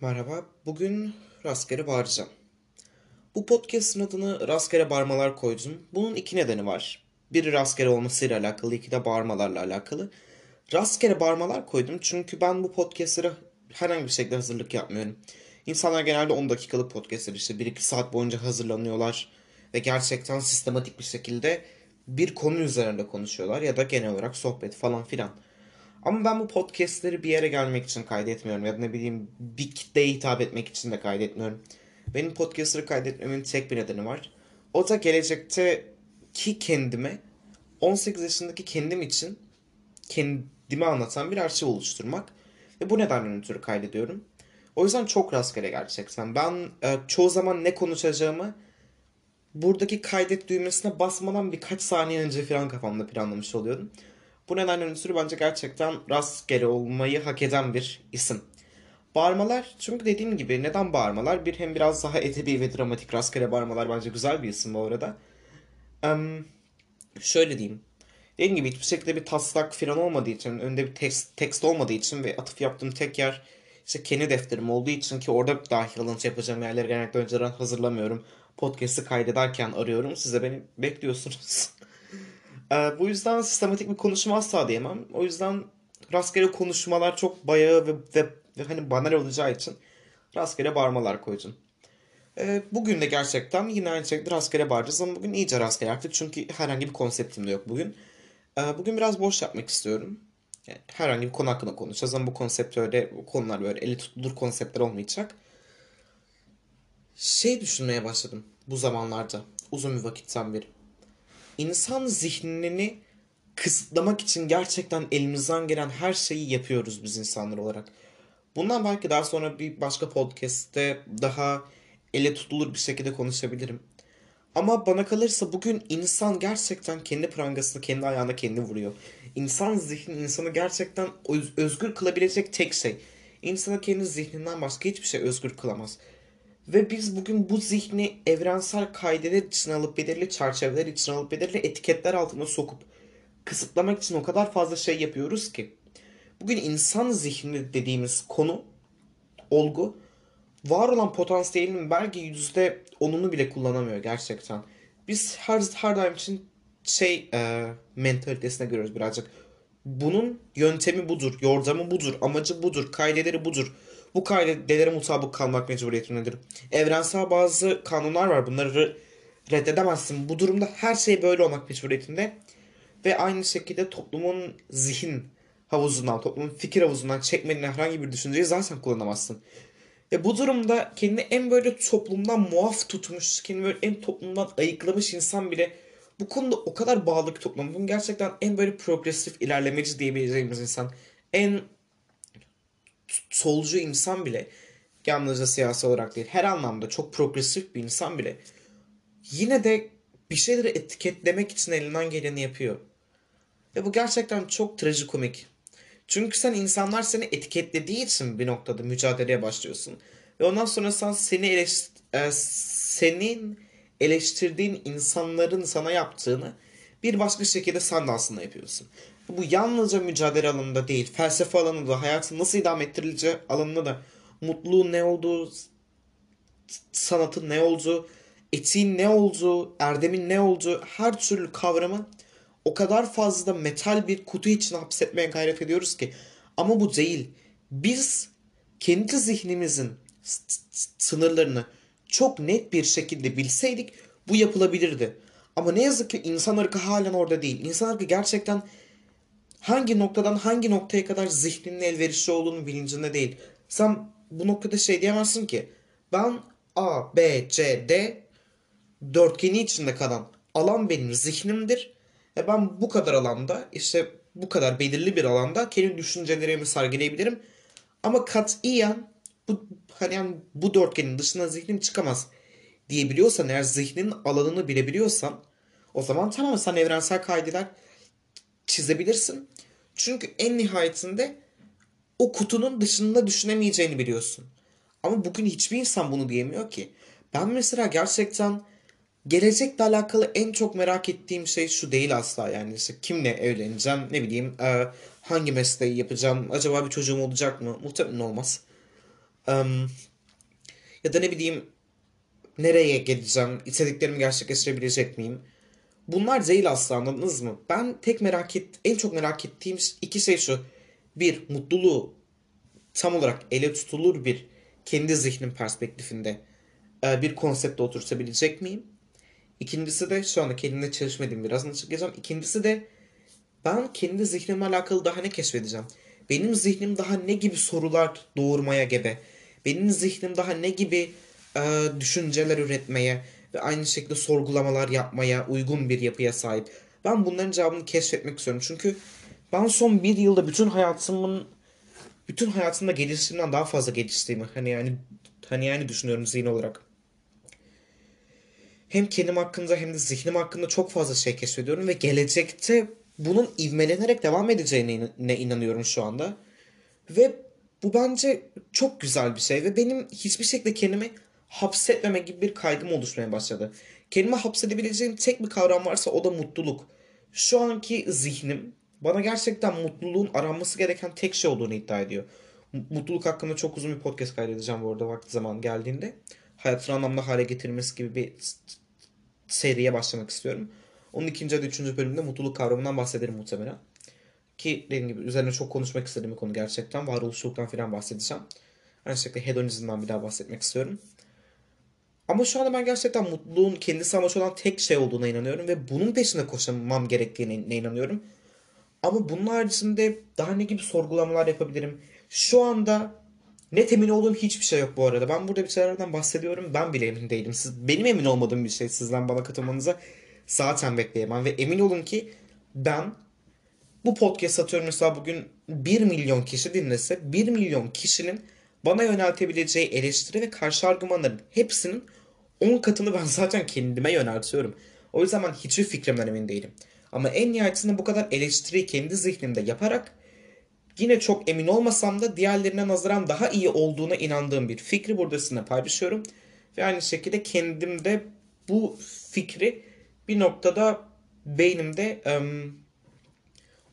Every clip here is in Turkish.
Merhaba, bugün rastgele bağıracağım. Bu podcast'ın adını rastgele bağırmalar koydum. Bunun iki nedeni var. Biri rastgele olmasıyla alakalı, iki de bağırmalarla alakalı. Rastgele bağırmalar koydum çünkü ben bu podcast'lara herhangi bir şekilde hazırlık yapmıyorum. İnsanlar genelde 10 dakikalık podcast'lar işte 1-2 saat boyunca hazırlanıyorlar ve gerçekten sistematik bir şekilde bir konu üzerinde konuşuyorlar ya da genel olarak sohbet falan filan. Ama ben bu podcastleri bir yere gelmek için kaydetmiyorum ya da ne bileyim bir kitleye hitap etmek için de kaydetmiyorum. Benim podcastları kaydetmemin tek bir nedeni var. O da gelecekteki kendime 18 yaşındaki kendim için kendimi anlatan bir arşiv oluşturmak. Ve bu nedenle ötürü kaydediyorum. O yüzden çok rastgele gerçekten. Ben e, çoğu zaman ne konuşacağımı buradaki kaydet düğmesine basmadan birkaç saniye önce falan kafamda planlamış oluyordum. Bu nedenle ötürü bence gerçekten rastgele olmayı hak eden bir isim. Bağırmalar çünkü dediğim gibi neden bağırmalar? Bir hem biraz daha edebi ve dramatik rastgele bağırmalar bence güzel bir isim bu arada. Em, şöyle diyeyim. Dediğim gibi hiçbir şekilde bir taslak falan olmadığı için, önünde bir tekst, tekst olmadığı için ve atıf yaptığım tek yer işte kendi defterim olduğu için ki orada dahi alıntı yapacağım yerleri genellikle önceden hazırlamıyorum. Podcast'ı kaydederken arıyorum. Siz de beni bekliyorsunuz. Ee, bu yüzden sistematik bir konuşma asla diyemem. O yüzden rastgele konuşmalar çok bayağı ve, ve, ve hani banal olacağı için rastgele bağırmalar koydum. Ee, bugün de gerçekten yine aynı şekilde rastgele bağıracağız ama bugün iyice rastgele artık çünkü herhangi bir konseptim de yok bugün. Ee, bugün biraz boş yapmak istiyorum. Yani herhangi bir konu hakkında konuşacağız ama bu konsept öyle, bu konular böyle eli tutulur konseptler olmayacak. Şey düşünmeye başladım bu zamanlarda uzun bir vakitten beri insan zihnini kısıtlamak için gerçekten elimizden gelen her şeyi yapıyoruz biz insanlar olarak. Bundan belki daha sonra bir başka podcast'te daha ele tutulur bir şekilde konuşabilirim. Ama bana kalırsa bugün insan gerçekten kendi prangasını kendi ayağına kendi vuruyor. İnsan zihni insanı gerçekten öz- özgür kılabilecek tek şey. İnsanı kendi zihninden başka hiçbir şey özgür kılamaz. Ve biz bugün bu zihni evrensel kaideler içine alıp belirli çerçeveler içine alıp belirli etiketler altına sokup kısıtlamak için o kadar fazla şey yapıyoruz ki. Bugün insan zihni dediğimiz konu, olgu var olan potansiyelinin belki yüzde onunu bile kullanamıyor gerçekten. Biz her, her daim için şey e, mentalitesine görüyoruz birazcık. Bunun yöntemi budur, yordamı budur, amacı budur, kaideleri budur. Bu kaidelere mutabık kalmak mecburiyetindedir. Evrensel bazı kanunlar var. Bunları reddedemezsin. Bu durumda her şey böyle olmak mecburiyetinde. Ve aynı şekilde toplumun zihin havuzundan, toplumun fikir havuzundan çekmediğin herhangi bir düşünceyi zaten kullanamazsın. Ve bu durumda kendini en böyle toplumdan muaf tutmuş, kendini böyle en toplumdan ayıklamış insan bile bu konuda o kadar bağlı ki toplum. Gerçekten en böyle progresif ilerlemeci diyebileceğimiz insan. En solcu insan bile yalnızca siyasi olarak değil her anlamda çok progresif bir insan bile yine de bir şeyleri etiketlemek için elinden geleni yapıyor. Ve bu gerçekten çok trajikomik. Çünkü sen insanlar seni etiketlediği için bir noktada mücadeleye başlıyorsun. Ve ondan sonra sen seni eleşt e, senin eleştirdiğin insanların sana yaptığını bir başka şekilde sen de aslında yapıyorsun. Bu yalnızca mücadele alanında değil, felsefe alanında, hayatın nasıl idame ettirileceği alanında da mutluluğun ne olduğu, sanatın ne olduğu, etiğin ne olduğu, erdemin ne olduğu her türlü kavramı o kadar fazla metal bir kutu içine hapsetmeye gayret ediyoruz ki. Ama bu değil. Biz kendi zihnimizin sınırlarını çok net bir şekilde bilseydik bu yapılabilirdi. Ama ne yazık ki insan ırkı halen orada değil. İnsan ırkı gerçekten hangi noktadan hangi noktaya kadar zihninin elverişli olduğunu bilincinde değil. Sen bu noktada şey diyemezsin ki ben A, B, C, D dörtgeni içinde kalan alan benim zihnimdir. Ve ben bu kadar alanda işte bu kadar belirli bir alanda kendi düşüncelerimi sergileyebilirim. Ama katiyen bu hani yani bu dörtgenin dışına zihnim çıkamaz diyebiliyorsan eğer zihnin alanını bilebiliyorsan o zaman tamam sen evrensel kaideler çizebilirsin. Çünkü en nihayetinde o kutunun dışında düşünemeyeceğini biliyorsun. Ama bugün hiçbir insan bunu diyemiyor ki. Ben mesela gerçekten gelecekle alakalı en çok merak ettiğim şey şu değil asla yani işte kimle evleneceğim ne bileyim e, hangi mesleği yapacağım acaba bir çocuğum olacak mı muhtemelen olmaz ya da ne bileyim nereye geleceğim, istediklerimi gerçekleştirebilecek miyim? Bunlar değil aslında anladınız mı? Ben tek merak et, en çok merak ettiğim iki şey şu. Bir, mutluluğu tam olarak ele tutulur bir kendi zihnim perspektifinde e, bir konsepte oturtabilecek miyim? İkincisi de şu anda kendimde çalışmadığım biraz açıklayacağım. İkincisi de ben kendi zihnimle alakalı daha ne keşfedeceğim? Benim zihnim daha ne gibi sorular doğurmaya gebe? Benim zihnim daha ne gibi e, düşünceler üretmeye ve aynı şekilde sorgulamalar yapmaya uygun bir yapıya sahip? Ben bunların cevabını keşfetmek istiyorum. Çünkü ben son bir yılda bütün hayatımın bütün hayatımda geliştiğimden daha fazla geliştiğimi hani yani hani yani düşünüyorum zihin olarak. Hem kendim hakkında hem de zihnim hakkında çok fazla şey keşfediyorum ve gelecekte bunun ivmelenerek devam edeceğine ne inanıyorum şu anda. Ve bu bence çok güzel bir şey ve benim hiçbir şekilde kendimi hapsetmeme gibi bir kaygım oluşmaya başladı. Kendimi hapsedebileceğim tek bir kavram varsa o da mutluluk. Şu anki zihnim bana gerçekten mutluluğun aranması gereken tek şey olduğunu iddia ediyor. Mutluluk hakkında çok uzun bir podcast kaydedeceğim bu arada vakti zaman geldiğinde. Hayatın anlamlı hale getirmesi gibi bir seriye başlamak istiyorum. Onun ikinci ya da üçüncü bölümde mutluluk kavramından bahsederim muhtemelen. Ki dediğim gibi üzerine çok konuşmak istediğim bir konu gerçekten. Varoluşçuluktan falan bahsedeceğim. Aynı şekilde hedonizmden bir daha bahsetmek istiyorum. Ama şu anda ben gerçekten mutluluğun kendisi amaç olan tek şey olduğuna inanıyorum ve bunun peşinde koşmam gerektiğine inanıyorum. Ama bunun haricinde daha ne gibi sorgulamalar yapabilirim? Şu anda net emin olduğum hiçbir şey yok bu arada. Ben burada bir şeylerden bahsediyorum. Ben bile emin değilim. Siz, benim emin olmadığım bir şey sizden bana katılmanıza zaten bekleyemem. Ve emin olun ki ben bu podcast atıyorum mesela bugün 1 milyon kişi dinlese 1 milyon kişinin bana yöneltebileceği eleştiri ve karşı argümanların hepsinin 10 katını ben zaten kendime yöneltiyorum. O yüzden ben hiçbir fikrimden emin değilim. Ama en nihayetinde bu kadar eleştiriyi kendi zihnimde yaparak yine çok emin olmasam da diğerlerine nazaran daha iyi olduğuna inandığım bir fikri burada sizinle paylaşıyorum. Ve aynı şekilde kendimde bu fikri bir noktada beynimde um,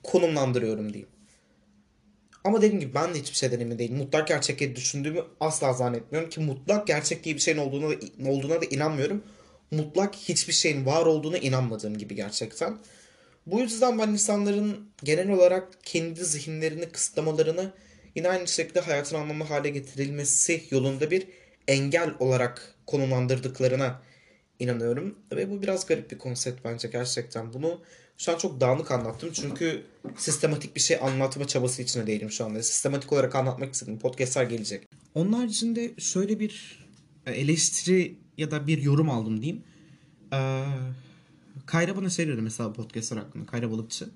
konumlandırıyorum diyeyim. Ama dediğim gibi ben de hiçbir şeyden emin değilim. Mutlak gerçekliği düşündüğümü asla zannetmiyorum ki mutlak gerçek diye bir şeyin olduğuna da, olduğuna da inanmıyorum. Mutlak hiçbir şeyin var olduğuna inanmadığım gibi gerçekten. Bu yüzden ben insanların genel olarak kendi zihinlerini kısıtlamalarını yine aynı şekilde hayatın anlamlı hale getirilmesi yolunda bir engel olarak konumlandırdıklarına inanıyorum. Ve bu biraz garip bir konsept bence gerçekten. Bunu şu an çok dağınık anlattım çünkü sistematik bir şey anlatma çabası içinde değilim şu anda. Sistematik olarak anlatmak istedim. Podcastlar gelecek. Onun haricinde şöyle bir eleştiri ya da bir yorum aldım diyeyim. Ee, Kayra bana şey dedi mesela podcastlar hakkında. Kayra Balıkçı.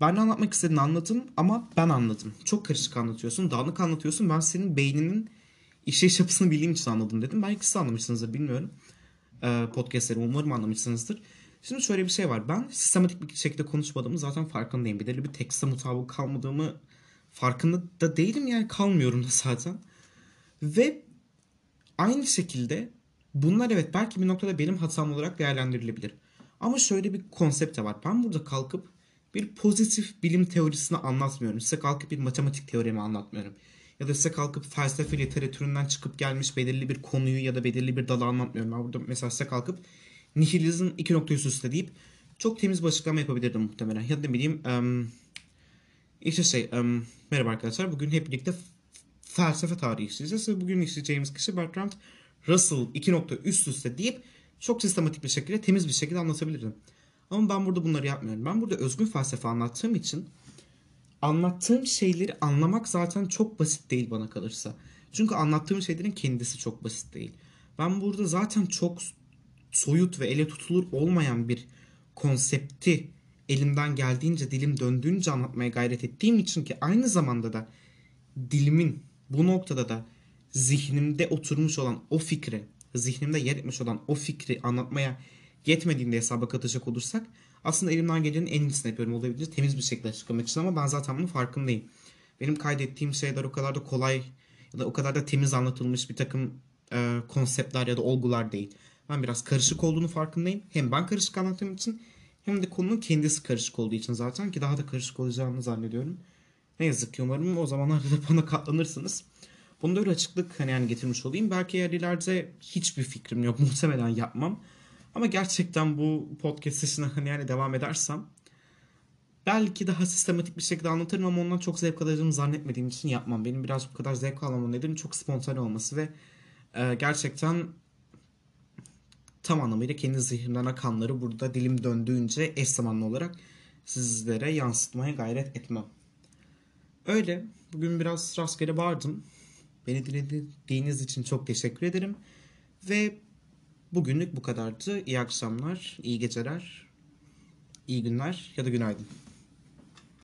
Ben ne anlatmak istediğini anladım ama ben anladım. Çok karışık anlatıyorsun, dağınık anlatıyorsun. Ben senin beyninin işleyiş yapısını bildiğim için anladım dedim. Belki siz anlamışsınızdır bilmiyorum. Ee, podcastleri umarım anlamışsınızdır. Şimdi şöyle bir şey var. Ben sistematik bir şekilde konuşmadığımı zaten farkındayım. Belirli bir tekste mutabık kalmadığımı farkında da değilim yani kalmıyorum da zaten. Ve aynı şekilde bunlar evet belki bir noktada benim hatam olarak değerlendirilebilir. Ama şöyle bir konsept de var. Ben burada kalkıp bir pozitif bilim teorisini anlatmıyorum. Size kalkıp bir matematik teoremi anlatmıyorum. Ya da size kalkıp felsefe literatüründen çıkıp gelmiş belirli bir konuyu ya da belirli bir dalı anlatmıyorum. Ben burada mesela size kalkıp nihilizm iki nokta üst üste deyip çok temiz bir açıklama yapabilirdim muhtemelen. Ya da ne bileyim um, işte şey um, merhaba arkadaşlar bugün hep birlikte felsefe tarihi işleyeceğiz ve bugün işleyeceğimiz kişi Bertrand Russell iki nokta üst üste deyip çok sistematik bir şekilde temiz bir şekilde anlatabilirdim. Ama ben burada bunları yapmıyorum. Ben burada özgün felsefe anlattığım için anlattığım şeyleri anlamak zaten çok basit değil bana kalırsa. Çünkü anlattığım şeylerin kendisi çok basit değil. Ben burada zaten çok soyut ve ele tutulur olmayan bir konsepti elimden geldiğince dilim döndüğünce anlatmaya gayret ettiğim için ki aynı zamanda da dilimin bu noktada da zihnimde oturmuş olan o fikri, zihnimde yer etmiş olan o fikri anlatmaya yetmediğinde hesaba katacak olursak aslında elimden gelenin en iyisini yapıyorum olabildiğince temiz bir şekilde açıklamak için ama ben zaten bunun farkındayım. Benim kaydettiğim şeyler o kadar da kolay ya da o kadar da temiz anlatılmış bir takım e, konseptler ya da olgular değil. Ben biraz karışık olduğunu farkındayım. Hem ben karışık anlattığım için hem de konunun kendisi karışık olduğu için zaten ki daha da karışık olacağını zannediyorum. Ne yazık ki umarım o zamanlarda da bana katlanırsınız. Bunu da öyle açıklık hani yani getirmiş olayım. Belki eğer ileride hiçbir fikrim yok. Muhtemelen yapmam. Ama gerçekten bu podcast sesine hani yani devam edersem belki daha sistematik bir şekilde anlatırım ama ondan çok zevk alacağımı zannetmediğim için yapmam. Benim biraz bu kadar zevk almamın nedeni çok spontane olması ve e, gerçekten tam anlamıyla kendi zihnimden akanları burada dilim döndüğünce eş zamanlı olarak sizlere yansıtmaya gayret etmem. Öyle. Bugün biraz rastgele bağırdım. Beni dinlediğiniz için çok teşekkür ederim. Ve bugünlük bu kadardı. İyi akşamlar, iyi geceler, iyi günler ya da günaydın.